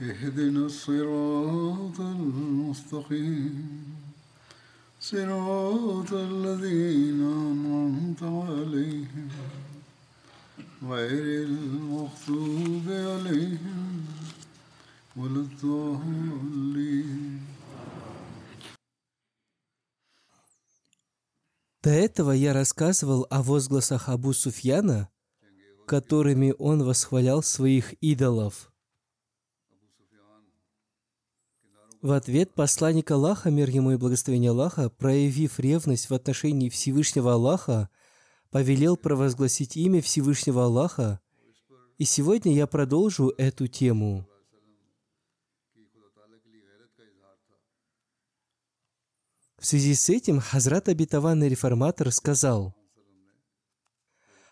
اهدنا الصراط المستقيم صراط الذين أنعمت عليهم غير المغضوب عليهم ولا الضالين До этого я рассказывал о возгласах Абу Суфьяна, которыми он восхвалял своих идолов. – В ответ посланник Аллаха, мир ему и благословение Аллаха, проявив ревность в отношении Всевышнего Аллаха, повелел провозгласить имя Всевышнего Аллаха, и сегодня я продолжу эту тему. В связи с этим Хазрат Абитаванный Реформатор сказал,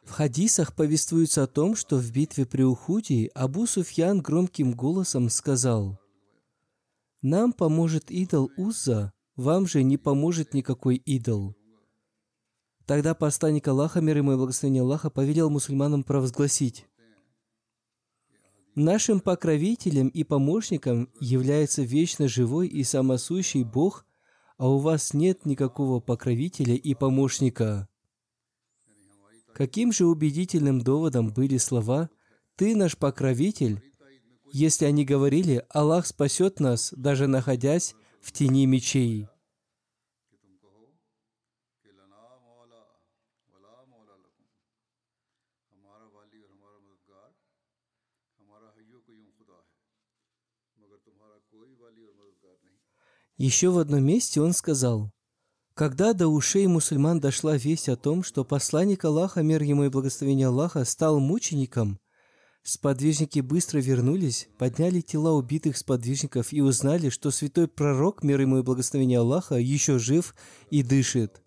в хадисах повествуется о том, что в битве при Ухуде Абу Суфьян громким голосом сказал, «Нам поможет идол Узза, вам же не поможет никакой идол». Тогда посланник Аллаха, мир ему и благословение Аллаха, повелел мусульманам провозгласить, Нашим покровителем и помощником является вечно живой и самосущий Бог, а у вас нет никакого покровителя и помощника. Каким же убедительным доводом были слова «Ты наш покровитель», если они говорили «Аллах спасет нас, даже находясь в тени мечей». Еще в одном месте он сказал, когда до ушей мусульман дошла весть о том, что посланник Аллаха, мир ему и благословение Аллаха, стал мучеником, сподвижники быстро вернулись, подняли тела убитых сподвижников и узнали, что святой пророк, мир ему и благословение Аллаха, еще жив и дышит.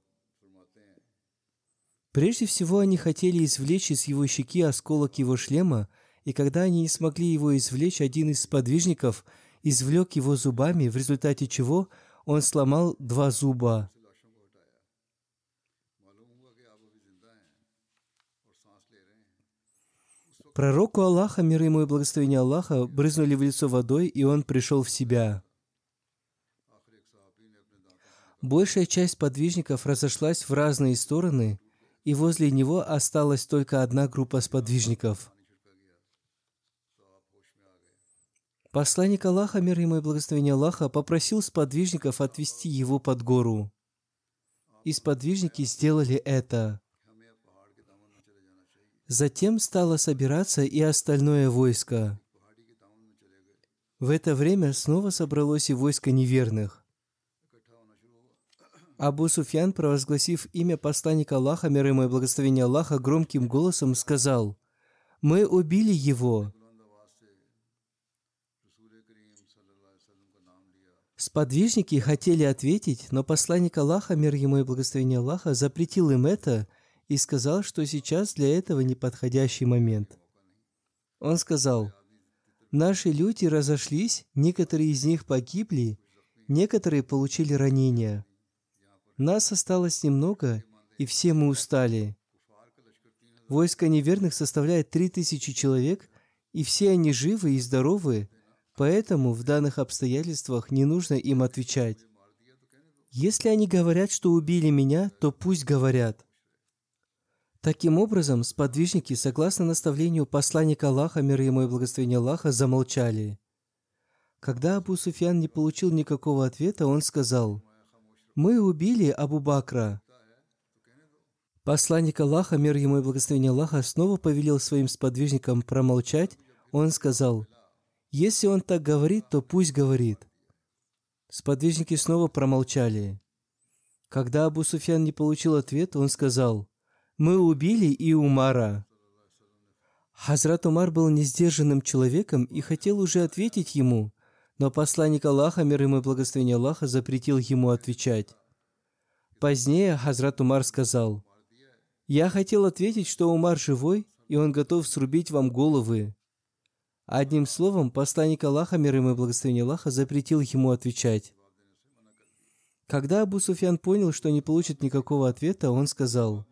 Прежде всего они хотели извлечь из его щеки осколок его шлема, и когда они не смогли его извлечь, один из сподвижников – извлек его зубами, в результате чего он сломал два зуба. Пророку Аллаха, мир ему и благословение Аллаха, брызнули в лицо водой, и он пришел в себя. Большая часть подвижников разошлась в разные стороны, и возле него осталась только одна группа сподвижников – Посланник Аллаха, мир ему и благословение Аллаха, попросил сподвижников отвести его под гору. И сподвижники сделали это. Затем стало собираться и остальное войско. В это время снова собралось и войско неверных. Абу Суфьян, провозгласив имя посланника Аллаха, мир ему и благословение Аллаха, громким голосом сказал, «Мы убили его, Сподвижники хотели ответить, но посланник Аллаха, мир ему и благословение Аллаха, запретил им это и сказал, что сейчас для этого неподходящий момент. Он сказал, «Наши люди разошлись, некоторые из них погибли, некоторые получили ранения. Нас осталось немного, и все мы устали. Войско неверных составляет три тысячи человек, и все они живы и здоровы, Поэтому в данных обстоятельствах не нужно им отвечать. Если они говорят, что убили меня, то пусть говорят. Таким образом, сподвижники, согласно наставлению посланника Аллаха, мир ему и благословение Аллаха, замолчали. Когда Абу Суфьян не получил никакого ответа, он сказал, «Мы убили Абу Бакра». Посланник Аллаха, мир ему и благословение Аллаха, снова повелел своим сподвижникам промолчать. Он сказал, «Если он так говорит, то пусть говорит». Сподвижники снова промолчали. Когда Абу Суфьян не получил ответа, он сказал, «Мы убили и Умара». Хазрат Умар был несдержанным человеком и хотел уже ответить ему, но посланник Аллаха, мир ему и благословение Аллаха, запретил ему отвечать. Позднее Хазрат Умар сказал, «Я хотел ответить, что Умар живой, и он готов срубить вам головы». Одним словом, посланник Аллаха, мир ему и благословение Аллаха, запретил ему отвечать. Когда Абу Суфьян понял, что не получит никакого ответа, он сказал,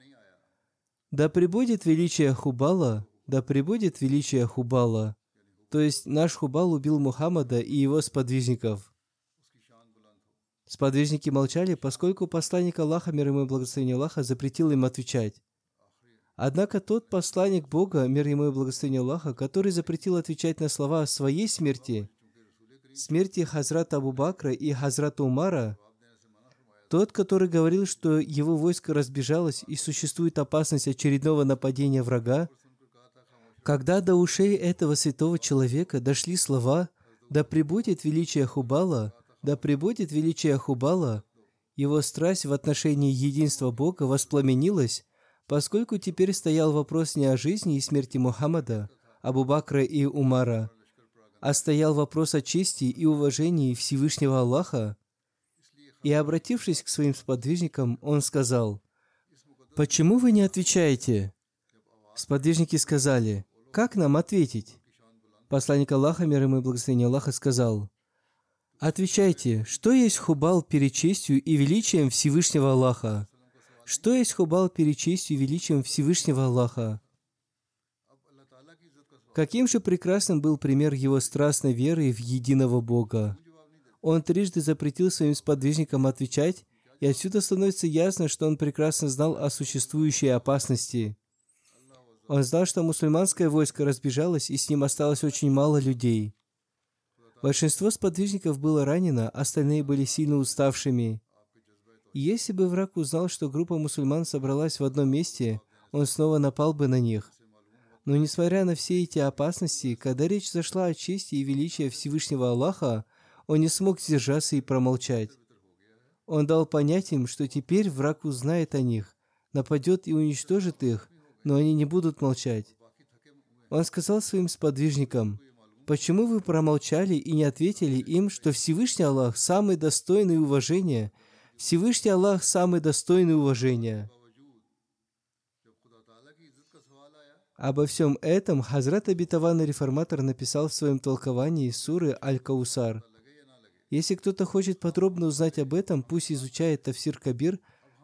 «Да пребудет величие Хубала, да пребудет величие Хубала, то есть наш Хубал убил Мухаммада и его сподвижников. Сподвижники молчали, поскольку посланник Аллаха, мир ему и благословение Аллаха, запретил им отвечать. Однако тот посланник Бога, мир ему и благословение Аллаха, который запретил отвечать на слова о своей смерти, смерти Хазрата Абу Бакра и Хазрата Умара, тот, который говорил, что его войско разбежалось и существует опасность очередного нападения врага, когда до ушей этого святого человека дошли слова «Да пребудет величие Хубала», «Да пребудет величие Хубала», его страсть в отношении единства Бога воспламенилась, поскольку теперь стоял вопрос не о жизни и смерти Мухаммада, Абу Бакра и Умара, а стоял вопрос о чести и уважении Всевышнего Аллаха. И, обратившись к своим сподвижникам, он сказал, «Почему вы не отвечаете?» Сподвижники сказали, как нам ответить? Посланник Аллаха, мир ему и благословение Аллаха, сказал, Отвечайте, что есть хубал перед честью и величием Всевышнего Аллаха? Что есть хубал перед честью и величием Всевышнего Аллаха? Каким же прекрасным был пример его страстной веры в единого Бога. Он трижды запретил своим сподвижникам отвечать, и отсюда становится ясно, что он прекрасно знал о существующей опасности – он знал, что мусульманское войско разбежалось, и с ним осталось очень мало людей. Большинство сподвижников было ранено, остальные были сильно уставшими. И если бы враг узнал, что группа мусульман собралась в одном месте, он снова напал бы на них. Но несмотря на все эти опасности, когда речь зашла о чести и величии Всевышнего Аллаха, он не смог сдержаться и промолчать. Он дал понять им, что теперь враг узнает о них, нападет и уничтожит их, но они не будут молчать. Он сказал своим сподвижникам, «Почему вы промолчали и не ответили им, что Всевышний Аллах самый достойный уважения? Всевышний Аллах самый достойный уважения». Обо всем этом Хазрат Абитаван Реформатор написал в своем толковании суры Аль-Каусар. Если кто-то хочет подробно узнать об этом, пусть изучает Тавсир Кабир,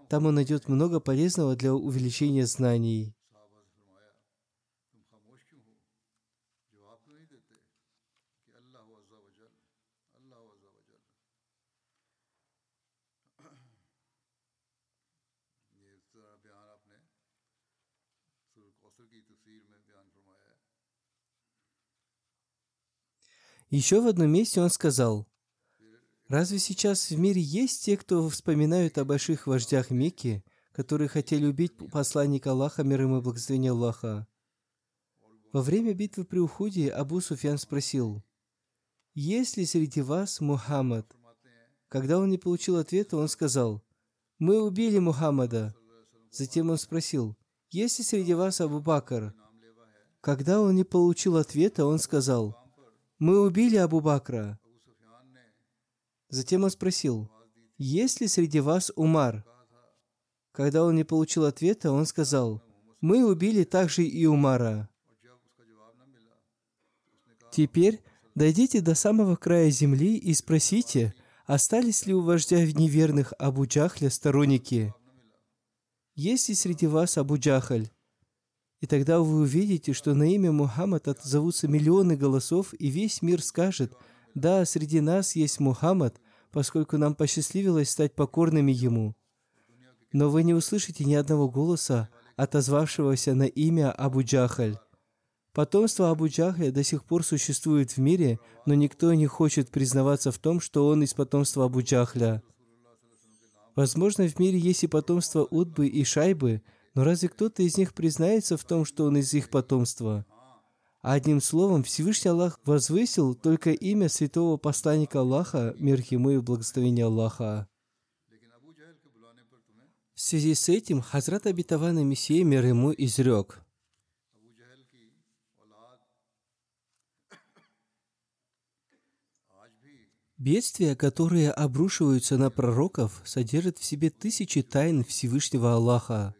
там он найдет много полезного для увеличения знаний. Еще в одном месте он сказал, «Разве сейчас в мире есть те, кто вспоминают о больших вождях Мекки, которые хотели убить посланника Аллаха, мир ему и благословение Аллаха?» Во время битвы при Ухуде Абу Суфьян спросил, «Есть ли среди вас Мухаммад?» Когда он не получил ответа, он сказал, «Мы убили Мухаммада». Затем он спросил, «Есть ли среди вас Абу Бакр?» Когда он не получил ответа, он сказал, мы убили Абу Бакра. Затем он спросил, есть ли среди вас Умар? Когда он не получил ответа, он сказал, мы убили также и Умара. Теперь дойдите до самого края земли и спросите, остались ли у вождя неверных Абу Джахля сторонники? Есть ли среди вас Абу Джахаль? И тогда вы увидите, что на имя Мухаммад отзовутся миллионы голосов, и весь мир скажет, да, среди нас есть Мухаммад, поскольку нам посчастливилось стать покорными Ему. Но вы не услышите ни одного голоса, отозвавшегося на имя Абу Джахаль. Потомство Абу Джахля до сих пор существует в мире, но никто не хочет признаваться в том, что он из потомства Абу Джахля. Возможно, в мире есть и потомство Удбы и Шайбы, но разве кто-то из них признается в том, что он из их потомства? Одним словом, Всевышний Аллах возвысил только имя святого посланника Аллаха, мир ему и благословение Аллаха. В связи с этим Хазрат обетованный Мессия мир ему изрек. Бедствия, которые обрушиваются на пророков, содержат в себе тысячи тайн Всевышнего Аллаха.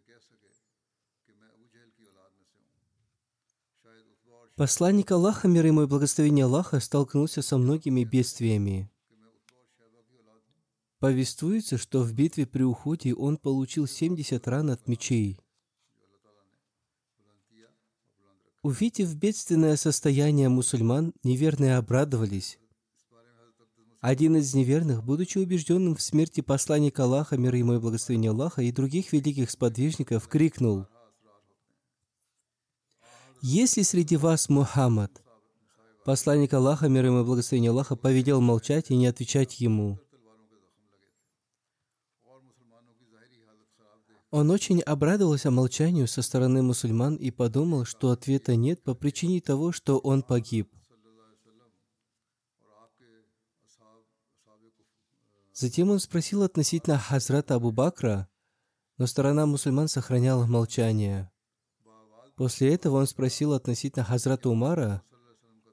Посланник Аллаха, мир ему и благословение Аллаха, столкнулся со многими бедствиями. Повествуется, что в битве при уходе он получил 70 ран от мечей. Увидев бедственное состояние мусульман, неверные обрадовались. Один из неверных, будучи убежденным в смерти посланника Аллаха, мир ему и благословение Аллаха, и других великих сподвижников, крикнул, «Есть ли среди вас Мухаммад?» Посланник Аллаха, мир ему и благословение Аллаха, повелел молчать и не отвечать ему. Он очень обрадовался молчанию со стороны мусульман и подумал, что ответа нет по причине того, что он погиб – Затем он спросил относительно Хазрата Абу Бакра, но сторона мусульман сохраняла молчание. После этого он спросил относительно Хазрата Умара,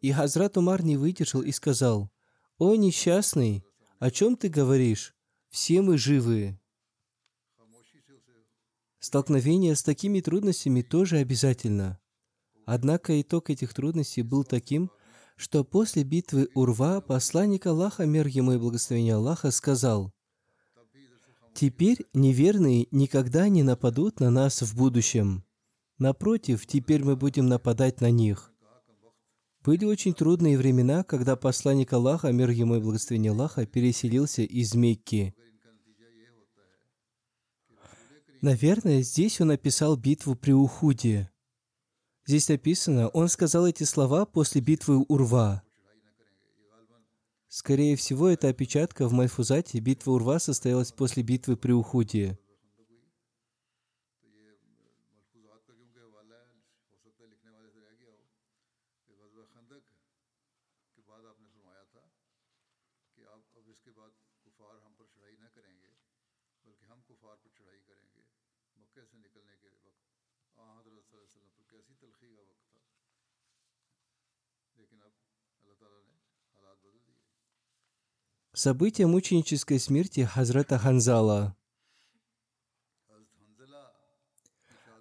и Хазрат Умар не выдержал и сказал, «О, несчастный, о чем ты говоришь? Все мы живы». Столкновение с такими трудностями тоже обязательно. Однако итог этих трудностей был таким, что после битвы Урва посланник Аллаха, мир ему и благословение Аллаха, сказал, «Теперь неверные никогда не нападут на нас в будущем. Напротив, теперь мы будем нападать на них». Были очень трудные времена, когда посланник Аллаха, мир ему и благословение Аллаха, переселился из Мекки. Наверное, здесь он описал битву при Ухуде. Здесь написано, он сказал эти слова после битвы Урва. Скорее всего, это опечатка в Мальфузате. Битва Урва состоялась после битвы при Ухуде. События мученической смерти Хазрата Ханзала.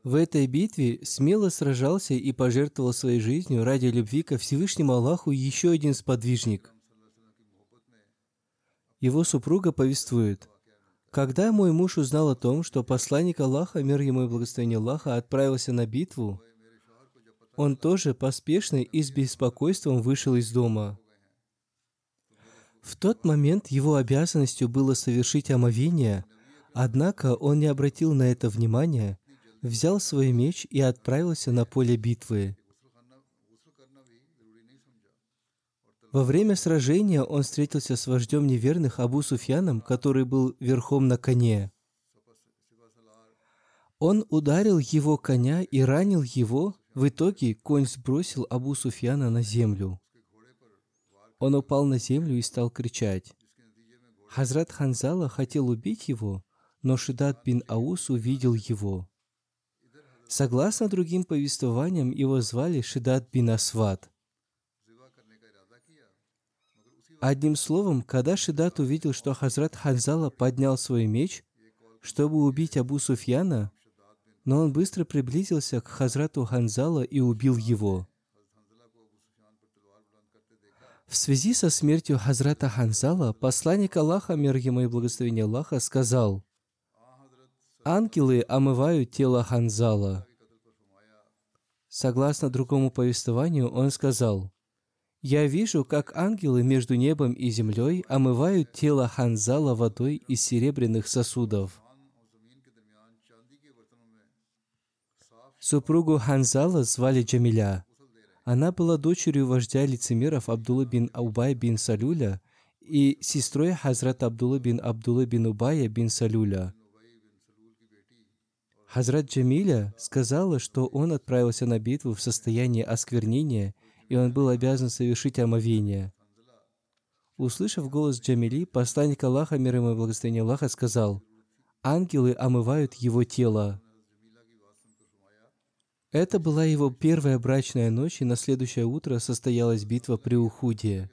В этой битве смело сражался и пожертвовал своей жизнью ради любви ко Всевышнему Аллаху еще один сподвижник. Его супруга повествует, «Когда мой муж узнал о том, что посланник Аллаха, мир ему и благословение Аллаха, отправился на битву, он тоже поспешно и с беспокойством вышел из дома. В тот момент его обязанностью было совершить омовение, однако он не обратил на это внимания, взял свой меч и отправился на поле битвы. Во время сражения он встретился с вождем неверных Абу Суфьяном, который был верхом на коне. Он ударил его коня и ранил его. В итоге конь сбросил Абу Суфьяна на землю. Он упал на землю и стал кричать. Хазрат Ханзала хотел убить его, но Шидат бин Аус увидел его. Согласно другим повествованиям, его звали Шидат бин Асват. Одним словом, когда Шидат увидел, что Хазрат Ханзала поднял свой меч, чтобы убить Абу Суфьяна, но он быстро приблизился к Хазрату Ханзала и убил его. В связи со смертью Хазрата Ханзала, посланник Аллаха, мир ему и благословение Аллаха, сказал, «Ангелы омывают тело Ханзала». Согласно другому повествованию, он сказал, «Я вижу, как ангелы между небом и землей омывают тело Ханзала водой из серебряных сосудов». Супругу Ханзала звали Джамиля. Она была дочерью вождя лицемеров Абдулла бин Убай бин Салюля и сестрой Хазрат Абдулла бин Абдулла бин Убая бин Салюля. Хазрат Джамиля сказала, что он отправился на битву в состоянии осквернения, и он был обязан совершить омовение. Услышав голос Джамили, посланник Аллаха, мир ему и благословение Аллаха, сказал, «Ангелы омывают его тело». Это была его первая брачная ночь, и на следующее утро состоялась битва при Ухуде.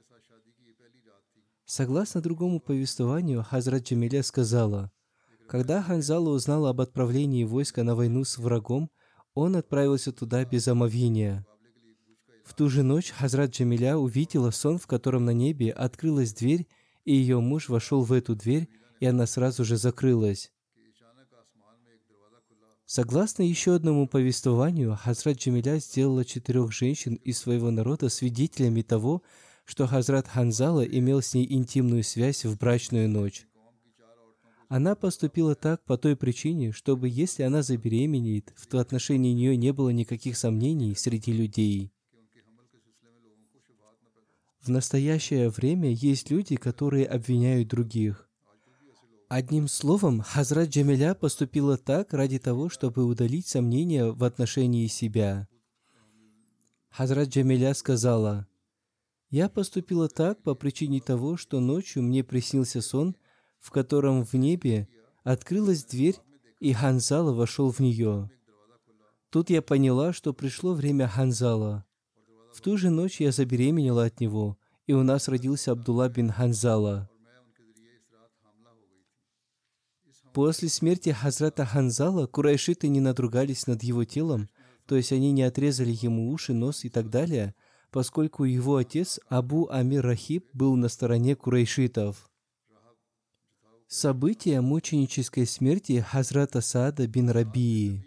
Согласно другому повествованию, Хазрат Джамиля сказала, когда Ханзала узнал об отправлении войска на войну с врагом, он отправился туда без омовения. В ту же ночь Хазрат Джамиля увидела сон, в котором на небе открылась дверь, и ее муж вошел в эту дверь, и она сразу же закрылась. Согласно еще одному повествованию, Хазрат Джамиля сделала четырех женщин из своего народа свидетелями того, что Хазрат Ханзала имел с ней интимную связь в брачную ночь. Она поступила так по той причине, чтобы, если она забеременеет, в отношении нее не было никаких сомнений среди людей. В настоящее время есть люди, которые обвиняют других. Одним словом, Хазрат Джамиля поступила так ради того, чтобы удалить сомнения в отношении себя. Хазрат Джамиля сказала, «Я поступила так по причине того, что ночью мне приснился сон – в котором в небе открылась дверь, и Ханзала вошел в нее. Тут я поняла, что пришло время Ханзала. В ту же ночь я забеременела от него, и у нас родился Абдулла бин Ханзала. После смерти Хазрата Ханзала курайшиты не надругались над его телом, то есть они не отрезали ему уши, нос и так далее, поскольку его отец Абу Амир Рахиб был на стороне курайшитов. События мученической смерти Хазрата Саада бин Рабии.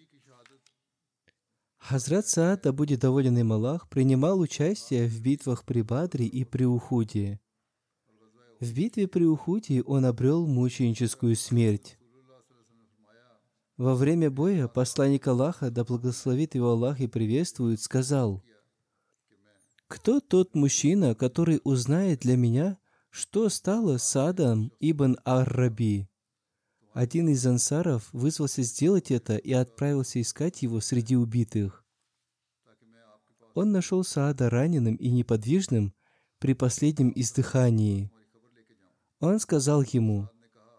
Хазрат Саад, будет доволен им Аллах, принимал участие в битвах при Бадре и при Ухуде. В битве при Ухуде он обрел мученическую смерть. Во время боя посланник Аллаха, да благословит его Аллах и приветствует, сказал, «Кто тот мужчина, который узнает для меня, что стало с Адом ибн Ар-Раби? Один из ансаров вызвался сделать это и отправился искать его среди убитых. Он нашел Саада раненым и неподвижным при последнем издыхании. Он сказал ему,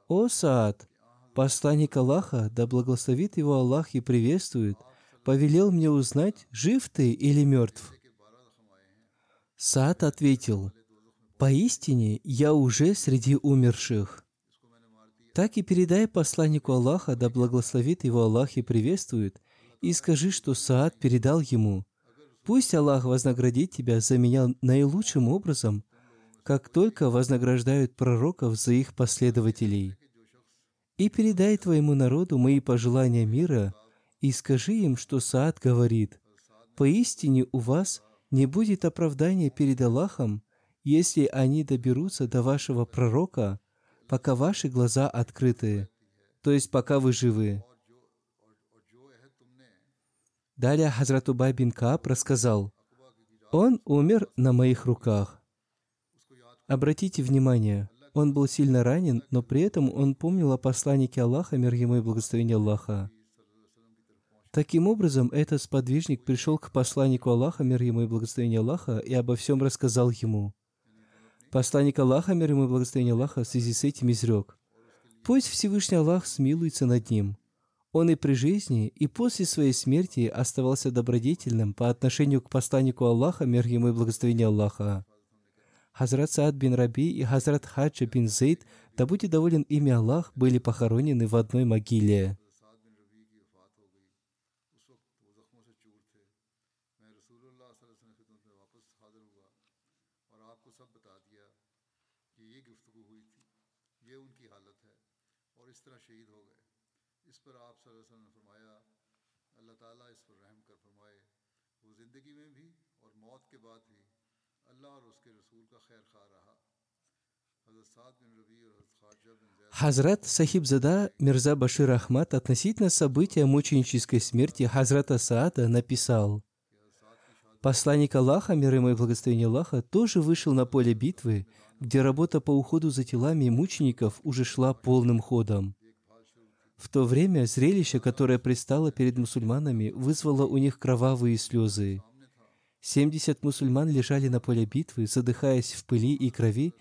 «О, Саад, посланник Аллаха, да благословит его Аллах и приветствует, повелел мне узнать, жив ты или мертв». Саад ответил, Поистине, я уже среди умерших. Так и передай посланнику Аллаха, да благословит его Аллах и приветствует, и скажи, что Саад передал ему. Пусть Аллах вознаградит тебя за меня наилучшим образом, как только вознаграждают пророков за их последователей. И передай твоему народу мои пожелания мира, и скажи им, что Саад говорит, «Поистине у вас не будет оправдания перед Аллахом, если они доберутся до вашего пророка, пока ваши глаза открыты, то есть пока вы живы. Далее Хазрат Убай бин Кааб рассказал, «Он умер на моих руках». Обратите внимание, он был сильно ранен, но при этом он помнил о посланнике Аллаха, мир ему и благословение Аллаха. Таким образом, этот сподвижник пришел к посланнику Аллаха, мир ему и благословение Аллаха, и обо всем рассказал ему. Посланник Аллаха, мир ему и благословение Аллаха, в связи с этим изрек. Пусть Всевышний Аллах смилуется над ним. Он и при жизни, и после своей смерти оставался добродетельным по отношению к посланнику Аллаха, мир ему и благословение Аллаха. Хазрат Саад бин Раби и Хазрат Хаджа бин Зейд, да будет доволен ими Аллах, были похоронены в одной могиле. Хазрат Сахибзада Мирза Башир Ахмад относительно события мученической смерти Хазрата Саада написал, Посланник Аллаха, мир ему и благословение Аллаха, тоже вышел на поле битвы, где работа по уходу за телами мучеников уже шла полным ходом. В то время зрелище, которое предстало перед мусульманами, вызвало у них кровавые слезы. Семьдесят мусульман лежали на поле битвы, задыхаясь в пыли и крови,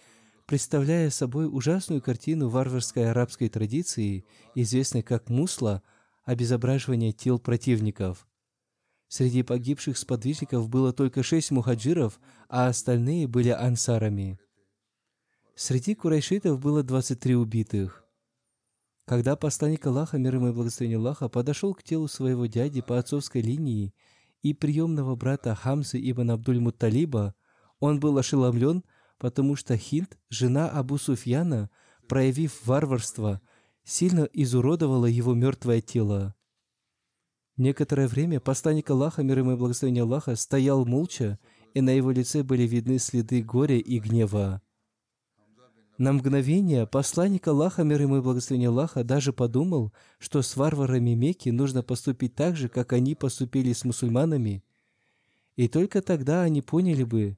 представляя собой ужасную картину варварской арабской традиции, известной как мусла, обезображивание тел противников. Среди погибших сподвижников было только шесть мухаджиров, а остальные были ансарами. Среди курайшитов было 23 убитых. Когда посланник Аллаха, мир ему и благословение Аллаха, подошел к телу своего дяди по отцовской линии и приемного брата Хамзы ибн Абдуль-Мутталиба, он был ошеломлен, потому что Хинд, жена Абу Суфьяна, проявив варварство, сильно изуродовала его мертвое тело. Некоторое время посланник Аллаха, мир ему и благословение Аллаха, стоял молча, и на его лице были видны следы горя и гнева. На мгновение посланник Аллаха, мир ему и благословение Аллаха, даже подумал, что с варварами Мекки нужно поступить так же, как они поступили с мусульманами. И только тогда они поняли бы.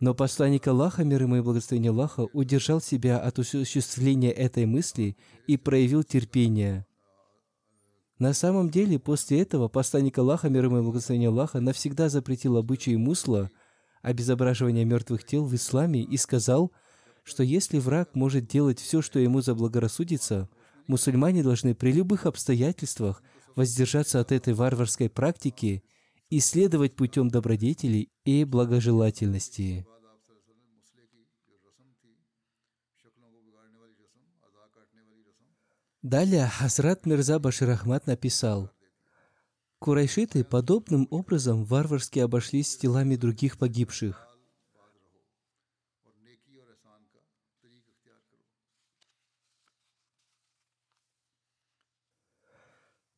Но посланник Аллаха, мир ему и благословение Аллаха, удержал себя от осуществления этой мысли и проявил терпение. На самом деле, после этого посланник Аллаха, мир ему и благословение Аллаха, навсегда запретил обычаи мусла, обезображивания мертвых тел в исламе и сказал – что если враг может делать все, что ему заблагорассудится, мусульмане должны при любых обстоятельствах воздержаться от этой варварской практики и следовать путем добродетели и благожелательности. Далее Хазрат Мирза Башир Ахмад написал, Курайшиты подобным образом варварски обошлись с телами других погибших.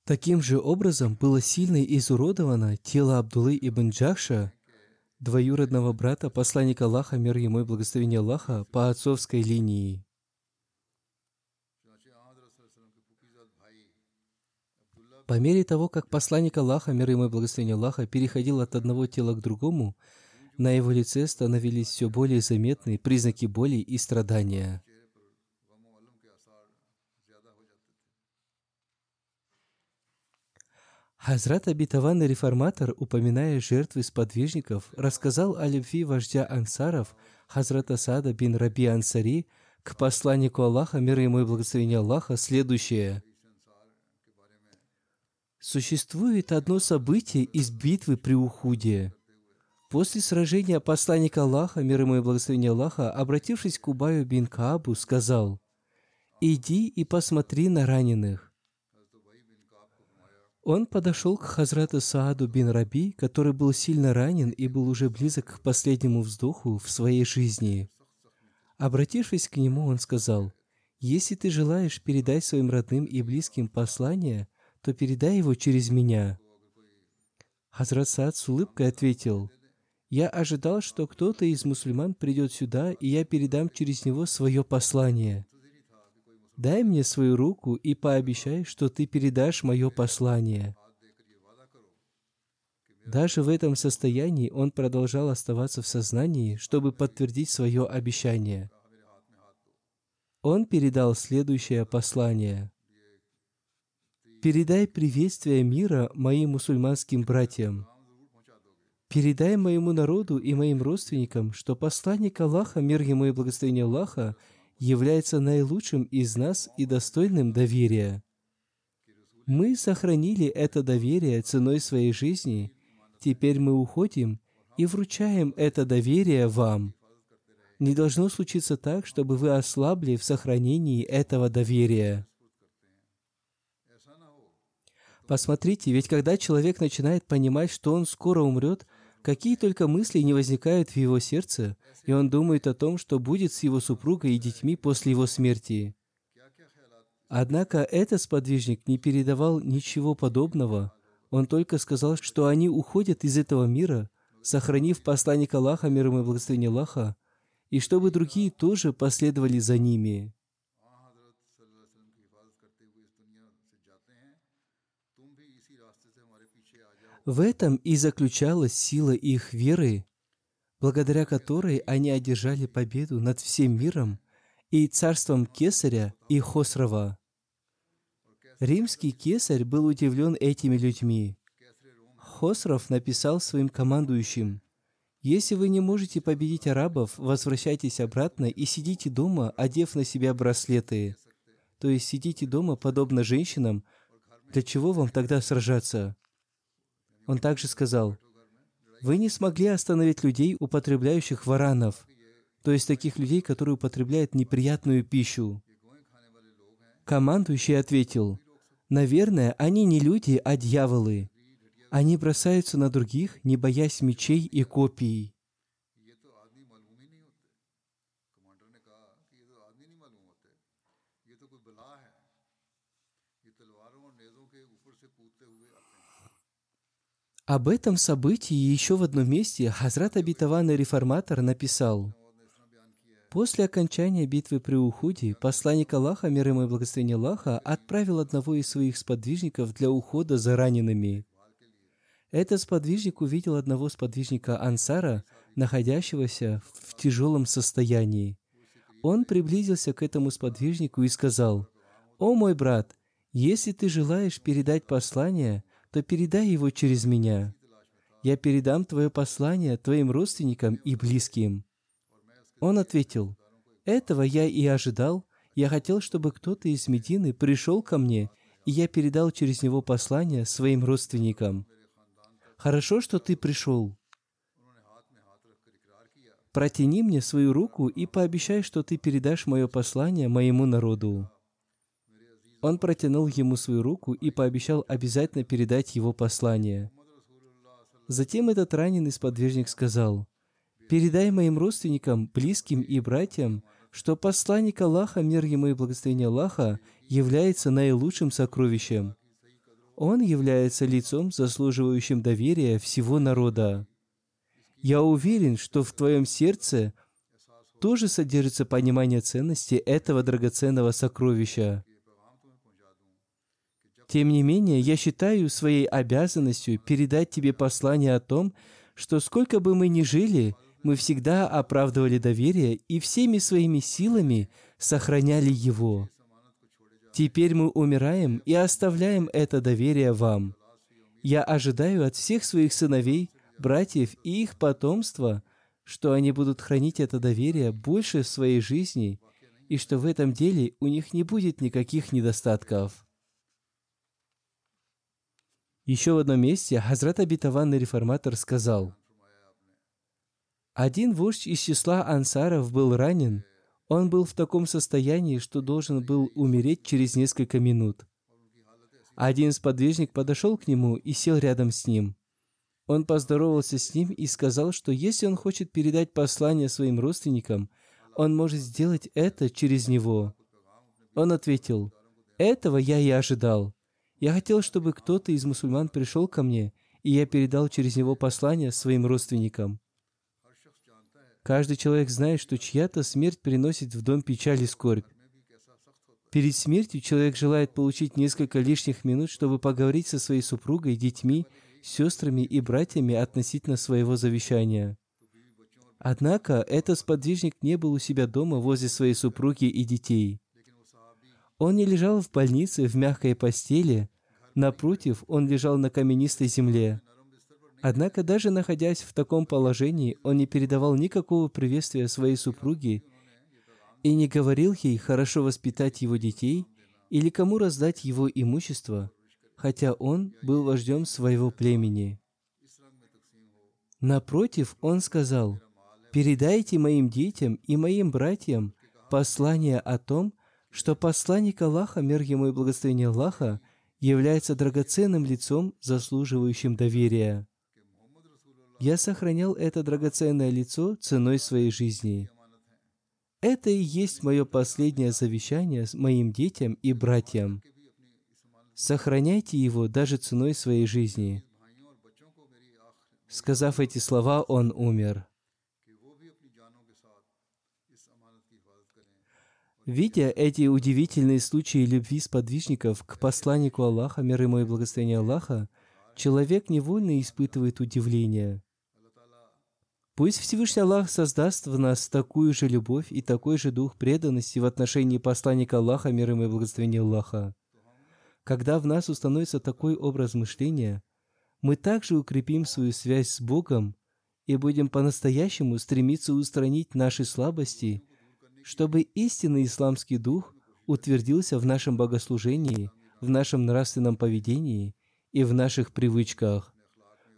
Таким же образом было сильно изуродовано тело Абдулы ибн Джахша, двоюродного брата посланника Аллаха, мир ему и благословение Аллаха, по отцовской линии. По мере того, как посланник Аллаха, мир ему и благословение Аллаха, переходил от одного тела к другому, на его лице становились все более заметны признаки боли и страдания – Хазрат обетованный реформатор, упоминая жертвы сподвижников, рассказал о любви вождя ансаров, Хазрата Сада бин Раби Ансари, к посланнику Аллаха, мир ему и благословение Аллаха, следующее. Существует одно событие из битвы при Ухуде. После сражения посланник Аллаха, мир ему и благословение Аллаха, обратившись к Убаю бин Каабу, сказал, «Иди и посмотри на раненых. Он подошел к Хазрату Сааду бин Раби, который был сильно ранен и был уже близок к последнему вздоху в своей жизни. Обратившись к нему, он сказал, «Если ты желаешь передать своим родным и близким послание, то передай его через меня». Хазрат Саад с улыбкой ответил, «Я ожидал, что кто-то из мусульман придет сюда, и я передам через него свое послание». Дай мне свою руку и пообещай, что ты передашь мое послание. Даже в этом состоянии он продолжал оставаться в сознании, чтобы подтвердить свое обещание. Он передал следующее послание. «Передай приветствие мира моим мусульманским братьям. Передай моему народу и моим родственникам, что посланник Аллаха, мир ему и благословение Аллаха, является наилучшим из нас и достойным доверия. Мы сохранили это доверие ценой своей жизни. Теперь мы уходим и вручаем это доверие вам. Не должно случиться так, чтобы вы ослабли в сохранении этого доверия. Посмотрите, ведь когда человек начинает понимать, что он скоро умрет, Какие только мысли не возникают в его сердце, и он думает о том, что будет с его супругой и детьми после его смерти. Однако этот сподвижник не передавал ничего подобного. Он только сказал, что они уходят из этого мира, сохранив посланник Аллаха, мир ему и благословение Аллаха, и чтобы другие тоже последовали за ними. В этом и заключалась сила их веры, благодаря которой они одержали победу над всем миром и царством Кесаря и Хосрова. Римский кесарь был удивлен этими людьми. Хосров написал своим командующим, «Если вы не можете победить арабов, возвращайтесь обратно и сидите дома, одев на себя браслеты. То есть сидите дома, подобно женщинам. Для чего вам тогда сражаться?» Он также сказал, «Вы не смогли остановить людей, употребляющих варанов, то есть таких людей, которые употребляют неприятную пищу». Командующий ответил, Наверное, они не люди, а дьяволы. Они бросаются на других, не боясь мечей и копий. Об этом событии еще в одном месте Хазрат Абитаванный Реформатор написал – После окончания битвы при Ухуде посланник Аллаха, мир ему и благословение Аллаха, отправил одного из своих сподвижников для ухода за ранеными. Этот сподвижник увидел одного сподвижника Ансара, находящегося в тяжелом состоянии. Он приблизился к этому сподвижнику и сказал, «О мой брат, если ты желаешь передать послание, то передай его через меня. Я передам твое послание твоим родственникам и близким». Он ответил, «Этого я и ожидал. Я хотел, чтобы кто-то из Медины пришел ко мне, и я передал через него послание своим родственникам. Хорошо, что ты пришел. Протяни мне свою руку и пообещай, что ты передашь мое послание моему народу». Он протянул ему свою руку и пообещал обязательно передать его послание. Затем этот раненый сподвижник сказал, Передай моим родственникам, близким и братьям, что посланник Аллаха, мир ему и благословение Аллаха, является наилучшим сокровищем. Он является лицом, заслуживающим доверия всего народа. Я уверен, что в твоем сердце тоже содержится понимание ценности этого драгоценного сокровища. Тем не менее, я считаю своей обязанностью передать тебе послание о том, что сколько бы мы ни жили, мы всегда оправдывали доверие и всеми своими силами сохраняли его. Теперь мы умираем и оставляем это доверие вам. Я ожидаю от всех своих сыновей, братьев и их потомства, что они будут хранить это доверие больше в своей жизни, и что в этом деле у них не будет никаких недостатков. Еще в одном месте Хазрат Абитаванный реформатор сказал – один вождь из числа ансаров был ранен. Он был в таком состоянии, что должен был умереть через несколько минут. Один сподвижник подошел к нему и сел рядом с ним. Он поздоровался с ним и сказал, что если он хочет передать послание своим родственникам, он может сделать это через него. Он ответил, «Этого я и ожидал. Я хотел, чтобы кто-то из мусульман пришел ко мне, и я передал через него послание своим родственникам». Каждый человек знает, что чья-то смерть приносит в дом печаль и скорбь. Перед смертью человек желает получить несколько лишних минут, чтобы поговорить со своей супругой, детьми, сестрами и братьями относительно своего завещания. Однако этот сподвижник не был у себя дома возле своей супруги и детей. Он не лежал в больнице в мягкой постели, напротив, он лежал на каменистой земле – Однако даже находясь в таком положении, он не передавал никакого приветствия своей супруге и не говорил ей хорошо воспитать его детей или кому раздать его имущество, хотя он был вождем своего племени. Напротив, он сказал, «Передайте моим детям и моим братьям послание о том, что посланник Аллаха, мир ему и благословение Аллаха, является драгоценным лицом, заслуживающим доверия я сохранял это драгоценное лицо ценой своей жизни. Это и есть мое последнее завещание моим детям и братьям. Сохраняйте его даже ценой своей жизни. Сказав эти слова, он умер. Видя эти удивительные случаи любви сподвижников к посланнику Аллаха, мир ему и благословение Аллаха, человек невольно испытывает удивление. Пусть Всевышний Аллах создаст в нас такую же любовь и такой же дух преданности в отношении посланника Аллаха, мир ему и благословения Аллаха. Когда в нас установится такой образ мышления, мы также укрепим свою связь с Богом и будем по-настоящему стремиться устранить наши слабости, чтобы истинный исламский дух утвердился в нашем богослужении, в нашем нравственном поведении и в наших привычках.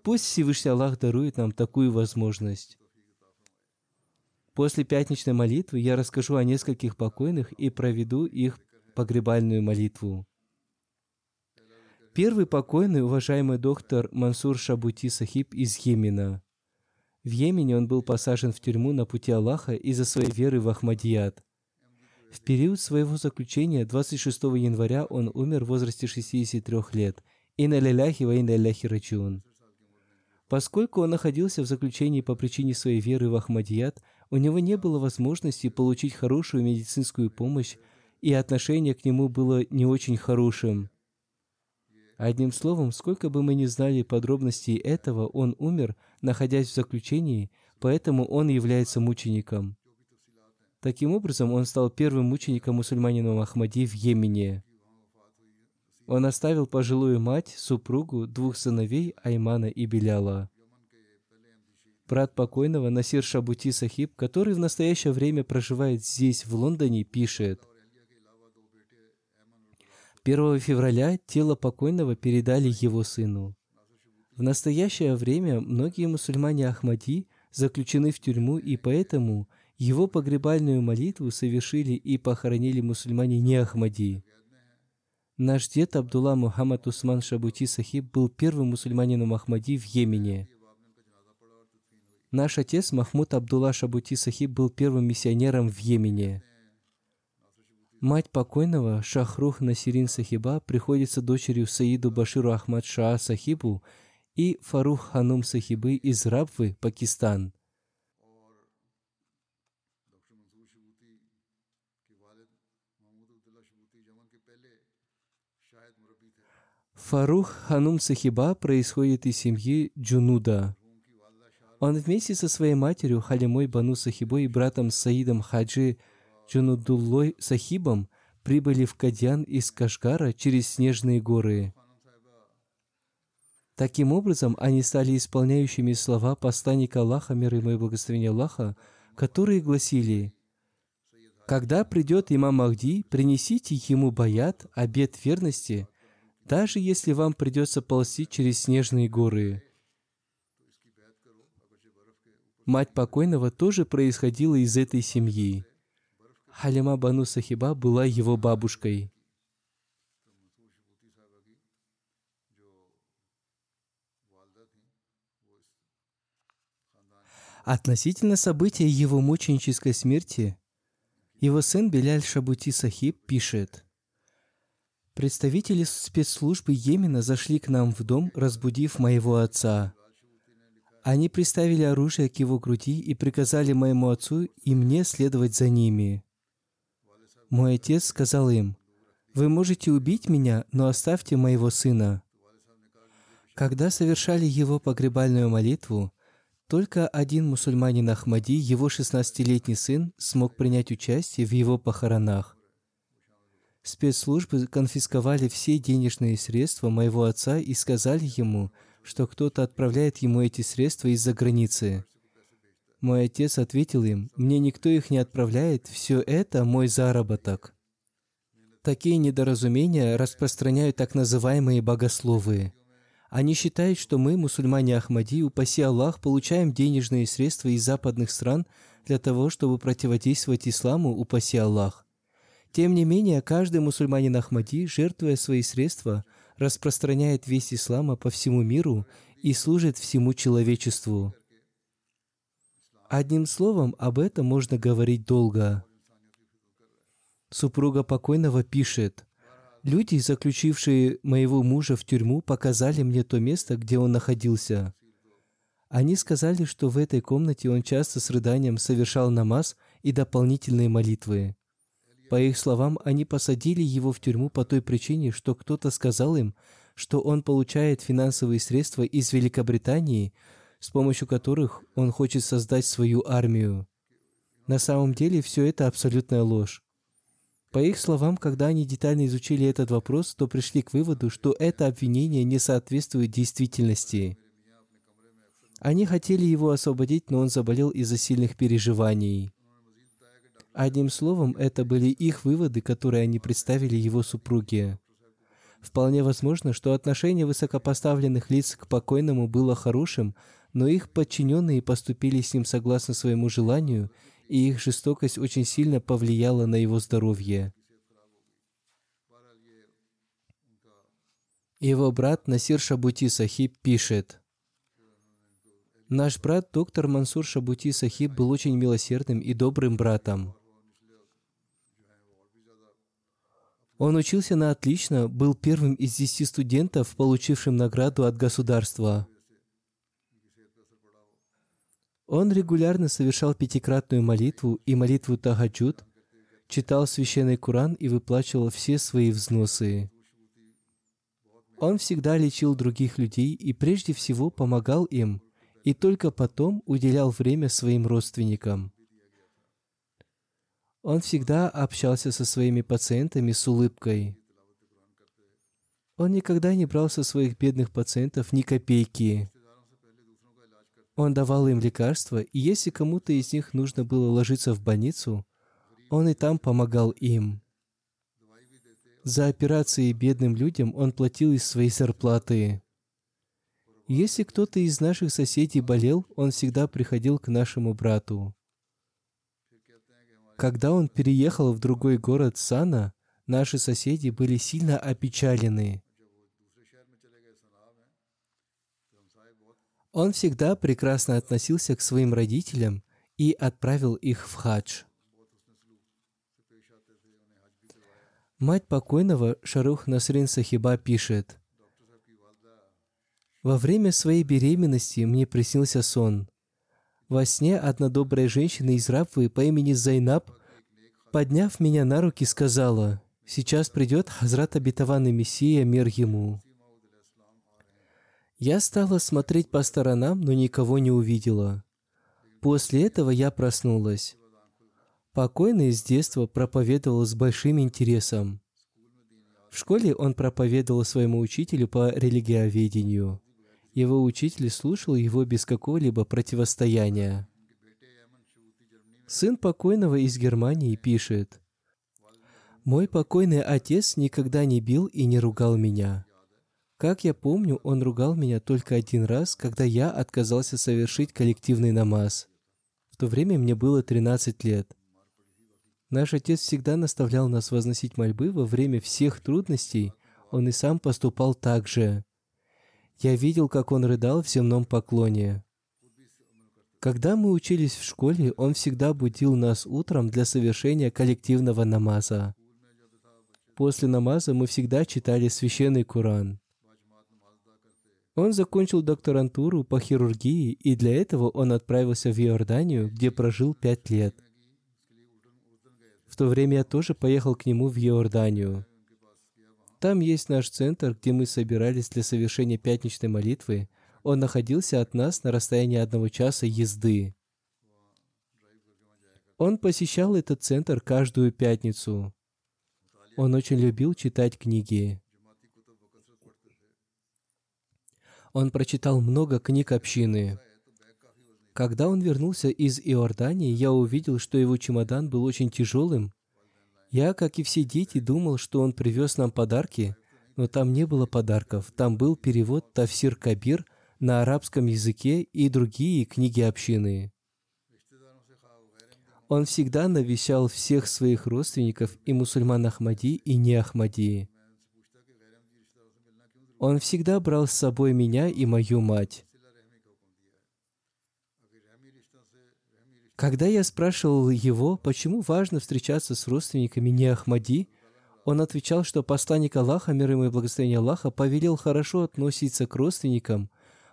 Пусть Всевышний Аллах дарует нам такую возможность. После пятничной молитвы я расскажу о нескольких покойных и проведу их погребальную молитву. Первый покойный, уважаемый доктор Мансур Шабути Сахиб из Йемена. В Йемене он был посажен в тюрьму на пути Аллаха из-за своей веры в Ахмадият. В период своего заключения 26 января он умер в возрасте 63 лет. Инна лиляхи ва инна ляхи рачун. Поскольку он находился в заключении по причине своей веры в Ахмадият, у него не было возможности получить хорошую медицинскую помощь, и отношение к нему было не очень хорошим. Одним словом, сколько бы мы ни знали подробностей этого, он умер, находясь в заключении, поэтому он является мучеником. Таким образом, он стал первым мучеником мусульманина Ахмади в Йемене. Он оставил пожилую мать, супругу, двух сыновей Аймана и Беляла. Брат покойного Насир Шабути Сахиб, который в настоящее время проживает здесь, в Лондоне, пишет, 1 февраля тело покойного передали его сыну. В настоящее время многие мусульмане Ахмади заключены в тюрьму, и поэтому его погребальную молитву совершили и похоронили мусульмане не Ахмади. Наш дед Абдулла Мухаммад Усман Шабути Сахиб был первым мусульманином Ахмади в Йемене. Наш отец Махмуд Абдулла Шабути Сахиб был первым миссионером в Йемене. Мать покойного Шахрух Насирин Сахиба приходится дочерью Саиду Баширу Ахмад Шаа Сахибу и Фарух Ханум Сахибы из Рабвы, Пакистан. Фарух Ханум Сахиба происходит из семьи Джунуда. Он вместе со своей матерью Халимой Бану Сахибой и братом Саидом Хаджи Джунудуллой Сахибом прибыли в Кадьян из Кашгара через снежные горы. Таким образом, они стали исполняющими слова посланника Аллаха, мир ему и благословения Аллаха, которые гласили «Когда придет имам Махди, принесите ему баят, обет верности – даже если вам придется ползти через снежные горы. Мать покойного тоже происходила из этой семьи. Халима Бану Сахиба была его бабушкой. Относительно события его мученической смерти, его сын Беляль Шабути Сахиб пишет – Представители спецслужбы Йемена зашли к нам в дом, разбудив моего отца. Они приставили оружие к его груди и приказали моему отцу и мне следовать за ними. Мой отец сказал им, «Вы можете убить меня, но оставьте моего сына». Когда совершали его погребальную молитву, только один мусульманин Ахмади, его 16-летний сын, смог принять участие в его похоронах. Спецслужбы конфисковали все денежные средства моего отца и сказали ему, что кто-то отправляет ему эти средства из-за границы. Мой отец ответил им, «Мне никто их не отправляет, все это мой заработок». Такие недоразумения распространяют так называемые богословы. Они считают, что мы, мусульмане Ахмади, упаси Аллах, получаем денежные средства из западных стран для того, чтобы противодействовать исламу, упаси Аллах. Тем не менее, каждый мусульманин Ахмади, жертвуя свои средства, распространяет весть ислама по всему миру и служит всему человечеству. Одним словом, об этом можно говорить долго. Супруга покойного пишет, «Люди, заключившие моего мужа в тюрьму, показали мне то место, где он находился. Они сказали, что в этой комнате он часто с рыданием совершал намаз и дополнительные молитвы. По их словам, они посадили его в тюрьму по той причине, что кто-то сказал им, что он получает финансовые средства из Великобритании, с помощью которых он хочет создать свою армию. На самом деле все это абсолютная ложь. По их словам, когда они детально изучили этот вопрос, то пришли к выводу, что это обвинение не соответствует действительности. Они хотели его освободить, но он заболел из-за сильных переживаний. Одним словом, это были их выводы, которые они представили его супруге. Вполне возможно, что отношение высокопоставленных лиц к покойному было хорошим, но их подчиненные поступили с ним согласно своему желанию – и их жестокость очень сильно повлияла на его здоровье. Его брат Насир Шабути Сахиб пишет, «Наш брат доктор Мансур Шабути Сахиб был очень милосердным и добрым братом. Он учился на отлично, был первым из десяти студентов, получившим награду от государства. Он регулярно совершал пятикратную молитву и молитву Тахаджуд, читал священный Куран и выплачивал все свои взносы. Он всегда лечил других людей и прежде всего помогал им, и только потом уделял время своим родственникам. Он всегда общался со своими пациентами с улыбкой. Он никогда не брал со своих бедных пациентов ни копейки. Он давал им лекарства, и если кому-то из них нужно было ложиться в больницу, он и там помогал им. За операции бедным людям он платил из своей зарплаты. Если кто-то из наших соседей болел, он всегда приходил к нашему брату. Когда он переехал в другой город Сана, наши соседи были сильно опечалены. Он всегда прекрасно относился к своим родителям и отправил их в хадж. Мать покойного Шарух Насрин Сахиба пишет, «Во время своей беременности мне приснился сон. Во сне одна добрая женщина из Рабвы по имени Зайнаб, подняв меня на руки, сказала, «Сейчас придет Хазрат обетованный Мессия, мир ему». Я стала смотреть по сторонам, но никого не увидела. После этого я проснулась. Покойный с детства проповедовал с большим интересом. В школе он проповедовал своему учителю по религиоведению. Его учитель слушал его без какого-либо противостояния. Сын покойного из Германии пишет, «Мой покойный отец никогда не бил и не ругал меня. Как я помню, он ругал меня только один раз, когда я отказался совершить коллективный намаз. В то время мне было 13 лет. Наш отец всегда наставлял нас возносить мольбы во время всех трудностей. Он и сам поступал так же. Я видел, как он рыдал в земном поклоне. Когда мы учились в школе, он всегда будил нас утром для совершения коллективного намаза. После намаза мы всегда читали священный Куран. Он закончил докторантуру по хирургии, и для этого он отправился в Иорданию, где прожил пять лет. В то время я тоже поехал к нему в Иорданию. Там есть наш центр, где мы собирались для совершения пятничной молитвы. Он находился от нас на расстоянии одного часа езды. Он посещал этот центр каждую пятницу. Он очень любил читать книги. Он прочитал много книг общины. Когда он вернулся из Иордании, я увидел, что его чемодан был очень тяжелым. Я, как и все дети, думал, что он привез нам подарки, но там не было подарков. Там был перевод Тавсир Кабир на арабском языке и другие книги общины. Он всегда навещал всех своих родственников и мусульман Ахмади и не Ахмади. Он всегда брал с собой меня и мою мать. Когда я спрашивал его, почему важно встречаться с родственниками не Ахмади, он отвечал, что посланник Аллаха, мир ему и благословение Аллаха, повелел хорошо относиться к родственникам.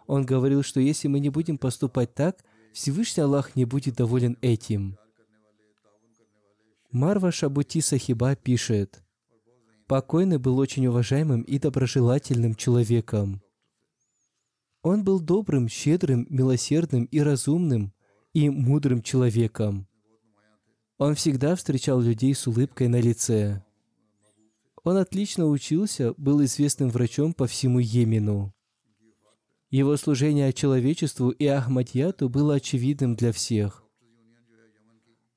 Он говорил, что если мы не будем поступать так, Всевышний Аллах не будет доволен этим. Марва Шабути Сахиба пишет – Покойный был очень уважаемым и доброжелательным человеком. Он был добрым, щедрым, милосердным и разумным, и мудрым человеком. Он всегда встречал людей с улыбкой на лице. Он отлично учился, был известным врачом по всему Йемену. Его служение человечеству и Ахмадьяту было очевидным для всех.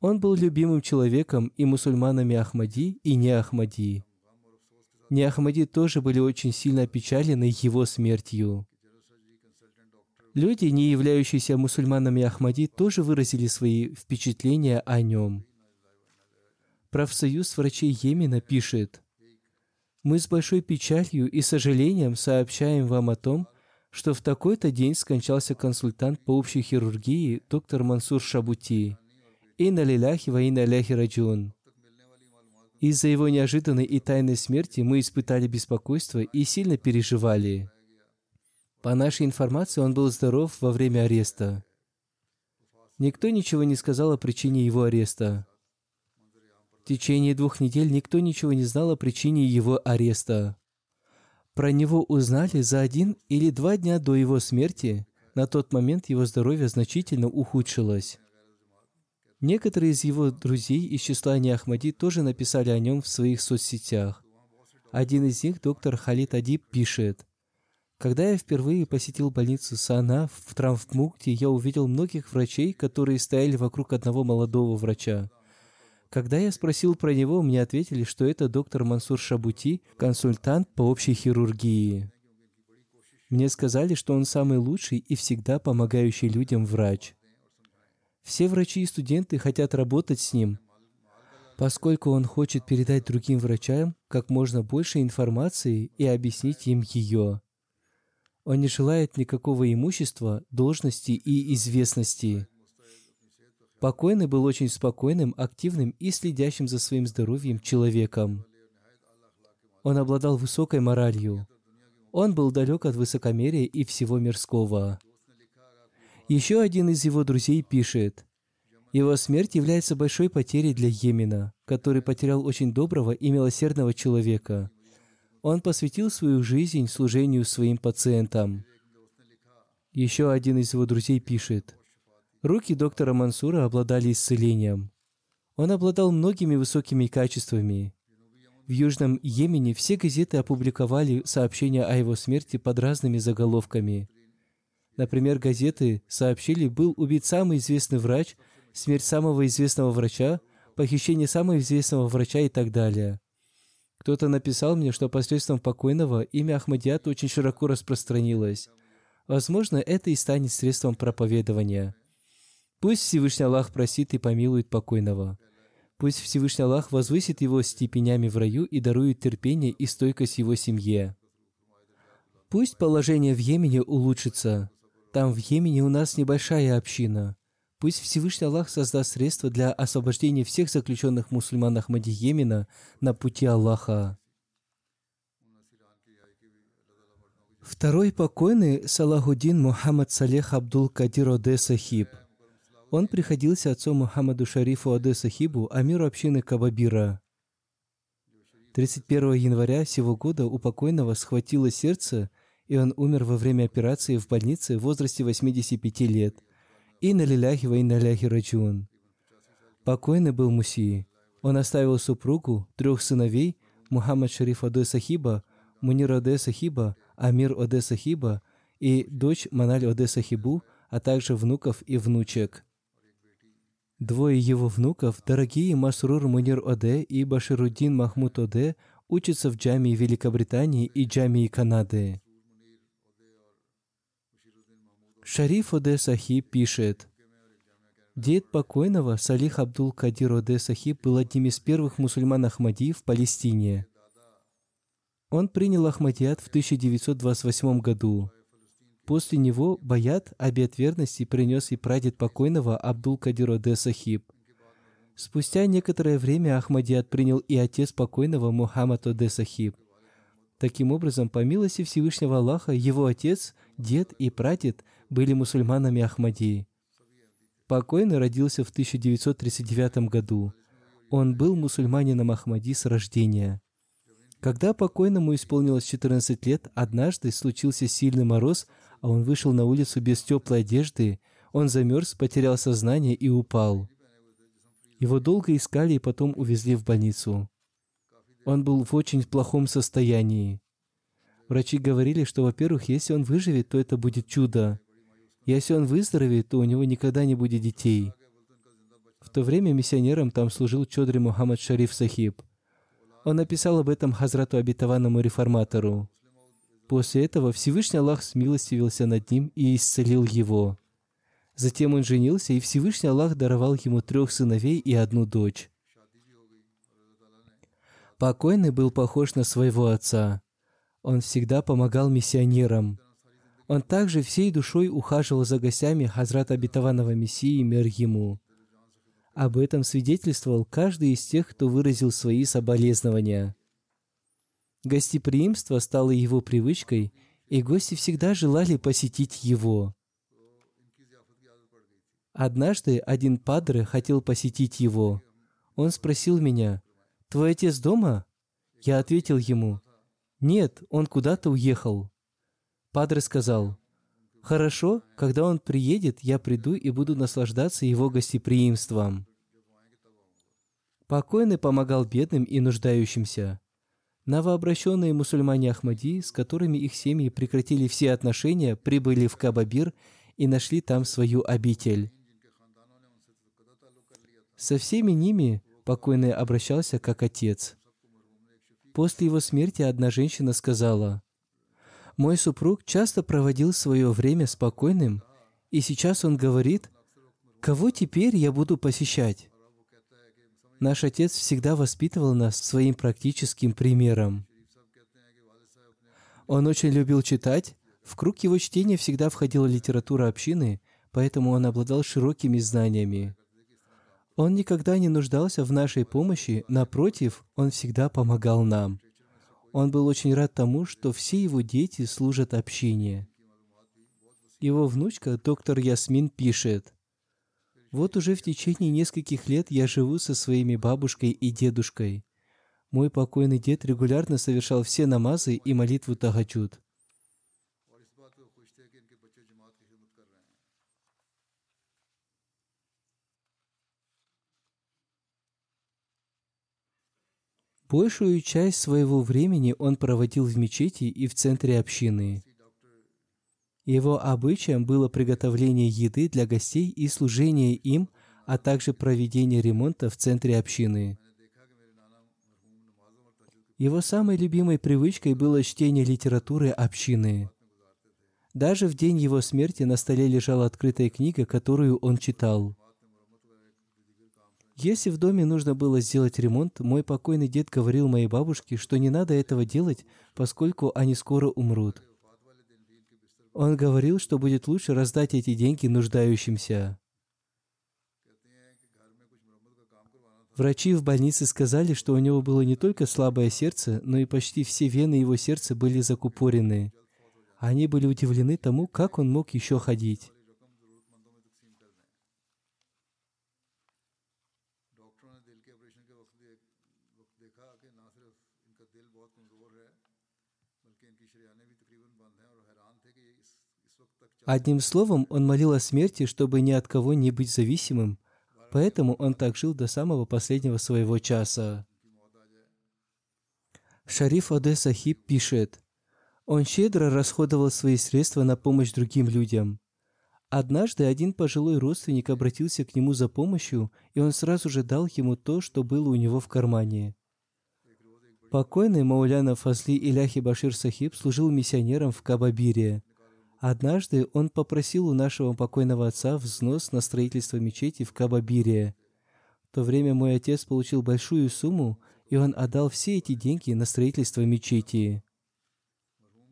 Он был любимым человеком и мусульманами Ахмади, и не Ахмади. Не Ахмади тоже были очень сильно опечалены его смертью. Люди, не являющиеся мусульманами Ахмади, тоже выразили свои впечатления о нем. Профсоюз врачей Йемена пишет, «Мы с большой печалью и сожалением сообщаем вам о том, что в такой-то день скончался консультант по общей хирургии доктор Мансур Шабути. Инна лиляхи ва инна ляхи раджун. Из-за его неожиданной и тайной смерти мы испытали беспокойство и сильно переживали. По нашей информации, он был здоров во время ареста. Никто ничего не сказал о причине его ареста. В течение двух недель никто ничего не знал о причине его ареста. Про него узнали за один или два дня до его смерти. На тот момент его здоровье значительно ухудшилось. Некоторые из его друзей из числа Неахмади тоже написали о нем в своих соцсетях. Один из них, доктор Халид Адиб, пишет, когда я впервые посетил больницу Сана в Травмпункте, я увидел многих врачей, которые стояли вокруг одного молодого врача. Когда я спросил про него, мне ответили, что это доктор Мансур Шабути, консультант по общей хирургии. Мне сказали, что он самый лучший и всегда помогающий людям врач. Все врачи и студенты хотят работать с ним, поскольку он хочет передать другим врачам как можно больше информации и объяснить им ее. Он не желает никакого имущества, должности и известности. Покойный был очень спокойным, активным и следящим за своим здоровьем человеком. Он обладал высокой моралью. Он был далек от высокомерия и всего мирского. Еще один из его друзей пишет, «Его смерть является большой потерей для Йемена, который потерял очень доброго и милосердного человека. Он посвятил свою жизнь служению своим пациентам. Еще один из его друзей пишет, «Руки доктора Мансура обладали исцелением. Он обладал многими высокими качествами. В Южном Йемене все газеты опубликовали сообщения о его смерти под разными заголовками. Например, газеты сообщили, был убит самый известный врач, смерть самого известного врача, похищение самого известного врача и так далее. Кто-то написал мне, что посредством покойного имя Ахмадиат очень широко распространилось. Возможно, это и станет средством проповедования. Пусть Всевышний Аллах просит и помилует покойного. Пусть Всевышний Аллах возвысит его степенями в раю и дарует терпение и стойкость его семье. Пусть положение в Йемене улучшится. Там в Йемене у нас небольшая община. Пусть Всевышний Аллах создаст средства для освобождения всех заключенных мусульман Ахмади Йемена на пути Аллаха. Второй покойный Салахудин Мухаммад Салех Абдул Кадир Оде Сахиб. Он приходился отцу Мухаммаду Шарифу Оде Сахибу, амиру общины Кабабира. 31 января сего года у покойного схватило сердце, и он умер во время операции в больнице в возрасте 85 лет – Инна лиляхи ва раджун. Покойный был Муси. Он оставил супругу, трех сыновей, Мухаммад Шариф Аде Сахиба, Мунир Аде Сахиба, Амир Аде Сахиба и дочь Маналь Аде Сахибу, а также внуков и внучек. Двое его внуков, дорогие Масрур Мунир Оде и Башируддин Махмуд Оде, учатся в джамии Великобритании и джамии Канады. Шариф Оде Сахиб пишет, Дед покойного Салих Абдул Кадир Оде Сахиб был одним из первых мусульман Ахмади в Палестине. Он принял Ахмадият в 1928 году. После него Баят, обет верности, принес и прадед покойного Абдул Кадир Оде Сахиб. Спустя некоторое время Ахмадият принял и отец покойного Мухаммад Оде Сахиб. Таким образом, по милости Всевышнего Аллаха, его отец, дед и прадед – были мусульманами Ахмадии. Покойный родился в 1939 году. Он был мусульманином Ахмади с рождения. Когда покойному исполнилось 14 лет, однажды случился сильный мороз, а он вышел на улицу без теплой одежды, он замерз, потерял сознание и упал. Его долго искали и потом увезли в больницу. Он был в очень плохом состоянии. Врачи говорили, что, во-первых, если он выживет, то это будет чудо. Если он выздоровеет, то у него никогда не будет детей. В то время миссионером там служил Чодри Мухаммад Шариф Сахиб. Он написал об этом Хазрату обетованному реформатору. После этого Всевышний Аллах смилостивился над ним и исцелил его. Затем он женился, и Всевышний Аллах даровал ему трех сыновей и одну дочь. Покойный был похож на своего отца. Он всегда помогал миссионерам. Он также всей душой ухаживал за гостями Хазрата обетованного Мессии мир ему. Об этом свидетельствовал каждый из тех, кто выразил свои соболезнования. Гостеприимство стало его привычкой, и гости всегда желали посетить его. Однажды один падре хотел посетить его. Он спросил меня, «Твой отец дома?» Я ответил ему, «Нет, он куда-то уехал». Падре сказал, «Хорошо, когда он приедет, я приду и буду наслаждаться его гостеприимством». Покойный помогал бедным и нуждающимся. Новообращенные мусульмане Ахмади, с которыми их семьи прекратили все отношения, прибыли в Кабабир и нашли там свою обитель. Со всеми ними покойный обращался как отец. После его смерти одна женщина сказала, «Мой супруг часто проводил свое время спокойным, и сейчас он говорит, кого теперь я буду посещать?» Наш отец всегда воспитывал нас своим практическим примером. Он очень любил читать. В круг его чтения всегда входила литература общины, поэтому он обладал широкими знаниями. Он никогда не нуждался в нашей помощи, напротив, он всегда помогал нам. Он был очень рад тому, что все его дети служат общине. Его внучка, доктор Ясмин, пишет, «Вот уже в течение нескольких лет я живу со своими бабушкой и дедушкой. Мой покойный дед регулярно совершал все намазы и молитву Тагаджуд. Большую часть своего времени он проводил в мечети и в центре общины. Его обычаем было приготовление еды для гостей и служение им, а также проведение ремонта в центре общины. Его самой любимой привычкой было чтение литературы общины. Даже в день его смерти на столе лежала открытая книга, которую он читал. Если в доме нужно было сделать ремонт, мой покойный дед говорил моей бабушке, что не надо этого делать, поскольку они скоро умрут. Он говорил, что будет лучше раздать эти деньги нуждающимся. Врачи в больнице сказали, что у него было не только слабое сердце, но и почти все вены его сердца были закупорены. Они были удивлены тому, как он мог еще ходить. Одним словом, он молил о смерти, чтобы ни от кого не быть зависимым, поэтому он так жил до самого последнего своего часа. Шариф Оде Сахиб пишет, он щедро расходовал свои средства на помощь другим людям. Однажды один пожилой родственник обратился к нему за помощью, и он сразу же дал ему то, что было у него в кармане. Покойный Мауляна Фазли Иляхи Башир Сахиб служил миссионером в Кабабире. Однажды он попросил у нашего покойного отца взнос на строительство мечети в Кабабире. В то время мой отец получил большую сумму, и он отдал все эти деньги на строительство мечети.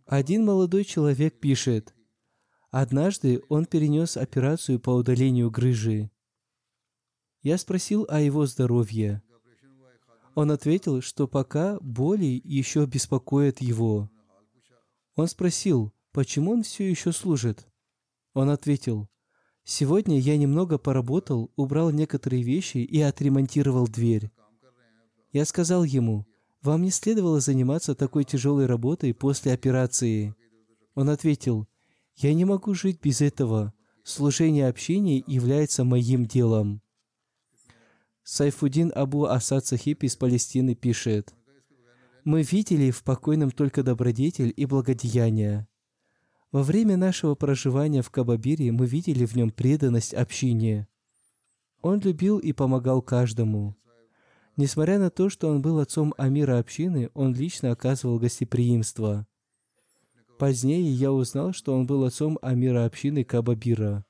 Один молодой человек пишет, однажды он перенес операцию по удалению грыжи. Я спросил о его здоровье. Он ответил, что пока боли еще беспокоят его. Он спросил, почему он все еще служит? Он ответил, «Сегодня я немного поработал, убрал некоторые вещи и отремонтировал дверь». Я сказал ему, вам не следовало заниматься такой тяжелой работой после операции. Он ответил, я не могу жить без этого. Служение общения является моим делом. Сайфудин Абу Асад Сахиб из Палестины пишет, «Мы видели в покойном только добродетель и благодеяние. Во время нашего проживания в Кабабире мы видели в нем преданность общине. Он любил и помогал каждому. Несмотря на то, что он был отцом Амира общины, он лично оказывал гостеприимство. Позднее я узнал, что он был отцом Амира общины Кабабира.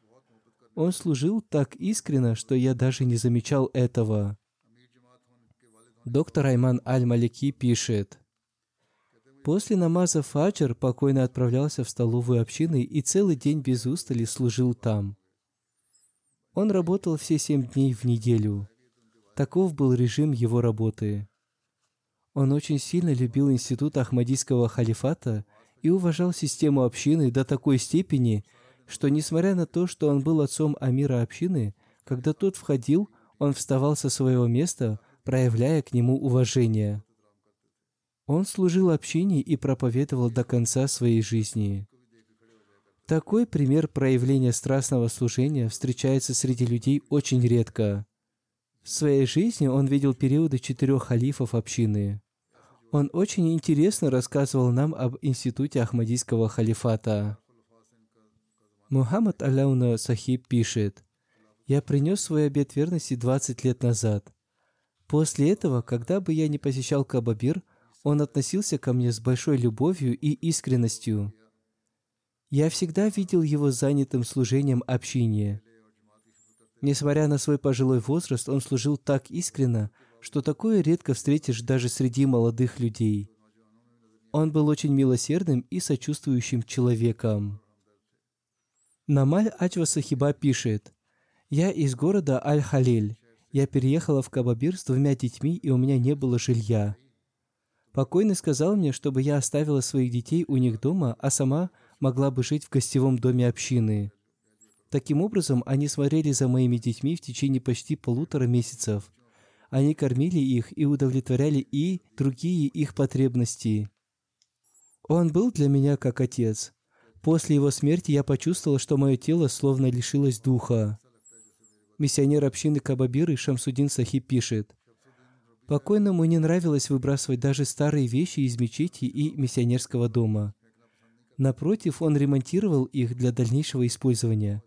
Он служил так искренно, что я даже не замечал этого. Доктор Айман Аль-Малики пишет, После намаза фаджр покойно отправлялся в столовую общины и целый день без устали служил там. Он работал все семь дней в неделю. Таков был режим его работы. Он очень сильно любил институт Ахмадийского халифата и уважал систему общины до такой степени, что, несмотря на то, что он был отцом Амира общины, когда тот входил, он вставал со своего места, проявляя к нему уважение. Он служил общине и проповедовал до конца своей жизни. Такой пример проявления страстного служения встречается среди людей очень редко. В своей жизни он видел периоды четырех халифов общины. Он очень интересно рассказывал нам об институте Ахмадийского халифата. Мухаммад Аляуна Сахиб пишет, «Я принес свой обет верности 20 лет назад. После этого, когда бы я не посещал Кабабир, он относился ко мне с большой любовью и искренностью. Я всегда видел его занятым служением общине. Несмотря на свой пожилой возраст, он служил так искренно, что такое редко встретишь даже среди молодых людей. Он был очень милосердным и сочувствующим человеком. Намаль Ачва Сахиба пишет, «Я из города Аль-Халиль. Я переехала в Кабабир с двумя детьми, и у меня не было жилья. Покойный сказал мне, чтобы я оставила своих детей у них дома, а сама могла бы жить в гостевом доме общины. Таким образом, они смотрели за моими детьми в течение почти полутора месяцев. Они кормили их и удовлетворяли и другие их потребности. Он был для меня как отец. После его смерти я почувствовала, что мое тело словно лишилось духа. Миссионер общины Кабабиры Шамсудин Сахиб пишет, «Покойному не нравилось выбрасывать даже старые вещи из мечети и миссионерского дома. Напротив, он ремонтировал их для дальнейшего использования.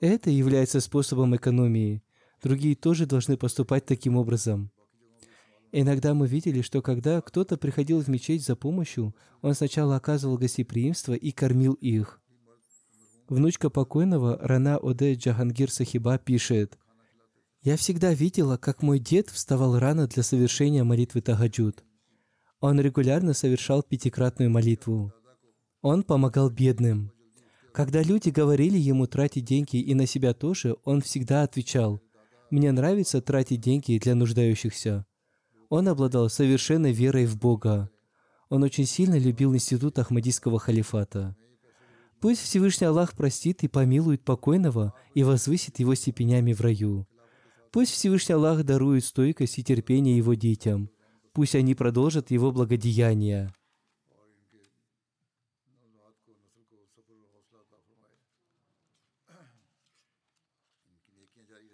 Это является способом экономии. Другие тоже должны поступать таким образом. Иногда мы видели, что когда кто-то приходил в мечеть за помощью, он сначала оказывал гостеприимство и кормил их. Внучка покойного Рана Оде Джахангир Сахиба пишет, «Я всегда видела, как мой дед вставал рано для совершения молитвы Тагаджуд. Он регулярно совершал пятикратную молитву. Он помогал бедным. Когда люди говорили ему тратить деньги и на себя тоже, он всегда отвечал, «Мне нравится тратить деньги для нуждающихся». Он обладал совершенной верой в Бога. Он очень сильно любил институт Ахмадийского халифата. Пусть Всевышний Аллах простит и помилует покойного и возвысит его степенями в раю. Пусть Всевышний Аллах дарует стойкость и терпение его детям. Пусть они продолжат его благодеяния.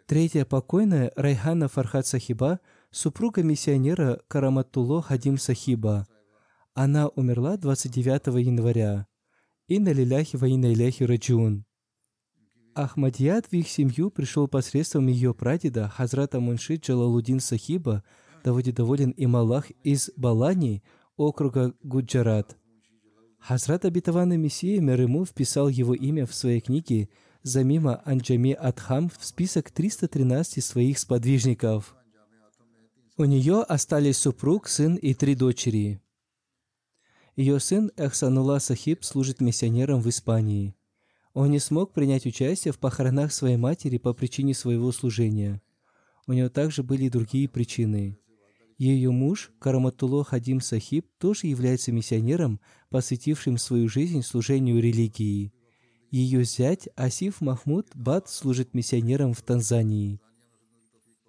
Третья покойная Райхана Фархат Сахиба – супруга миссионера Караматулло Хадим Сахиба. Она умерла 29 января. Инна лиляхи ва инна иляхи раджун. Ахмадьяд в их семью пришел посредством ее прадеда Хазрата Мунши Джалалудин Сахиба, будет доволен им Аллах из Балани, округа Гуджарат. Хазрат обетованный Мессия Мерему вписал его имя в своей книге Замима Анджами Адхам в список 313 своих сподвижников – у нее остались супруг, сын и три дочери. Ее сын Эхсанула Сахиб служит миссионером в Испании. Он не смог принять участие в похоронах своей матери по причине своего служения. У него также были и другие причины. Ее муж, Караматуло Хадим Сахиб, тоже является миссионером, посвятившим свою жизнь служению религии. Ее зять Асиф Махмуд Бат служит миссионером в Танзании –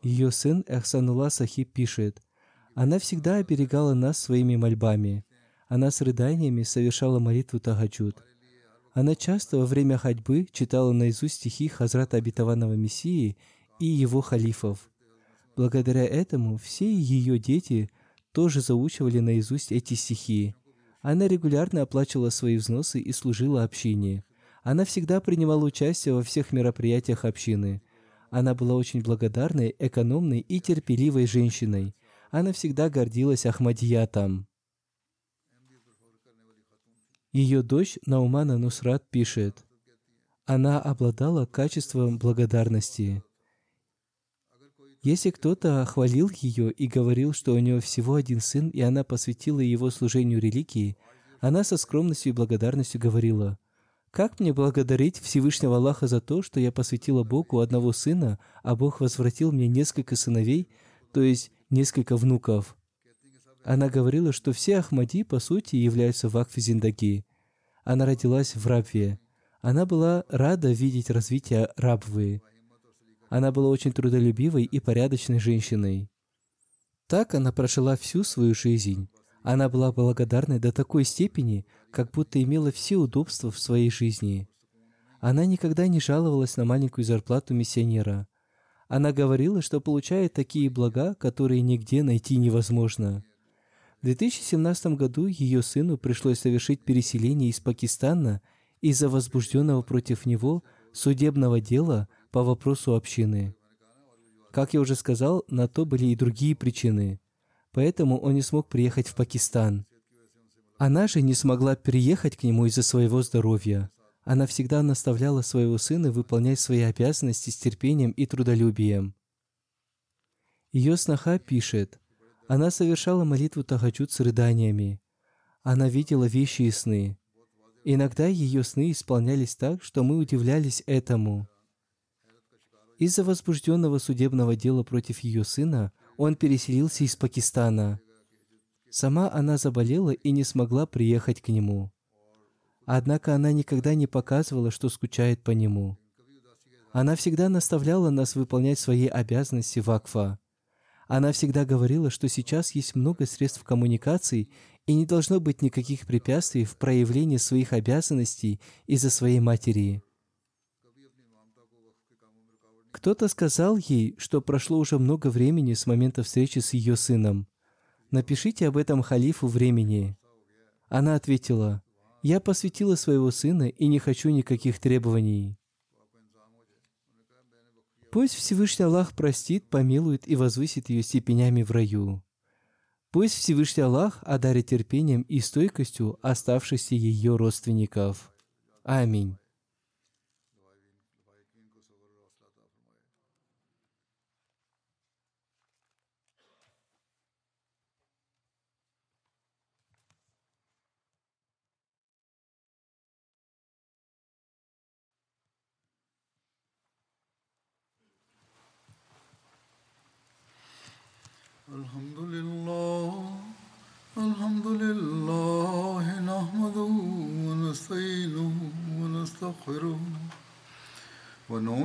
ее сын Эхсанула Сахиб пишет, Она всегда оберегала нас своими мольбами. Она с рыданиями совершала молитву Тагаджуд. Она часто во время ходьбы читала наизусть стихи Хазрата Обетованного Мессии и его халифов. Благодаря этому все ее дети тоже заучивали наизусть эти стихи. Она регулярно оплачивала свои взносы и служила общине. Она всегда принимала участие во всех мероприятиях общины. Она была очень благодарной, экономной и терпеливой женщиной. Она всегда гордилась Ахмадиятом. Ее дочь Наумана Нусрат пишет, она обладала качеством благодарности. Если кто-то хвалил ее и говорил, что у нее всего один сын, и она посвятила его служению религии, она со скромностью и благодарностью говорила, «Как мне благодарить Всевышнего Аллаха за то, что я посвятила Богу одного сына, а Бог возвратил мне несколько сыновей, то есть несколько внуков?» Она говорила, что все Ахмади, по сути, являются вакфи Зиндаги. Она родилась в Рабве. Она была рада видеть развитие Рабвы – она была очень трудолюбивой и порядочной женщиной. Так она прожила всю свою жизнь. Она была благодарной до такой степени, как будто имела все удобства в своей жизни. Она никогда не жаловалась на маленькую зарплату миссионера. Она говорила, что получает такие блага, которые нигде найти невозможно. В 2017 году ее сыну пришлось совершить переселение из Пакистана из-за возбужденного против него судебного дела по вопросу общины. Как я уже сказал, на то были и другие причины. Поэтому он не смог приехать в Пакистан. Она же не смогла переехать к нему из-за своего здоровья. Она всегда наставляла своего сына выполнять свои обязанности с терпением и трудолюбием. Ее сноха пишет, она совершала молитву Тахаджуд с рыданиями. Она видела вещи и сны. Иногда ее сны исполнялись так, что мы удивлялись этому. Из-за возбужденного судебного дела против ее сына он переселился из Пакистана. Сама она заболела и не смогла приехать к нему. Однако она никогда не показывала, что скучает по нему. Она всегда наставляла нас выполнять свои обязанности в Акфа. Она всегда говорила, что сейчас есть много средств коммуникации и не должно быть никаких препятствий в проявлении своих обязанностей из-за своей матери. Кто-то сказал ей, что прошло уже много времени с момента встречи с ее сыном. Напишите об этом халифу времени. Она ответила, «Я посвятила своего сына и не хочу никаких требований». Пусть Всевышний Аллах простит, помилует и возвысит ее степенями в раю. Пусть Всевышний Аллах одарит терпением и стойкостью оставшихся ее родственников. Аминь.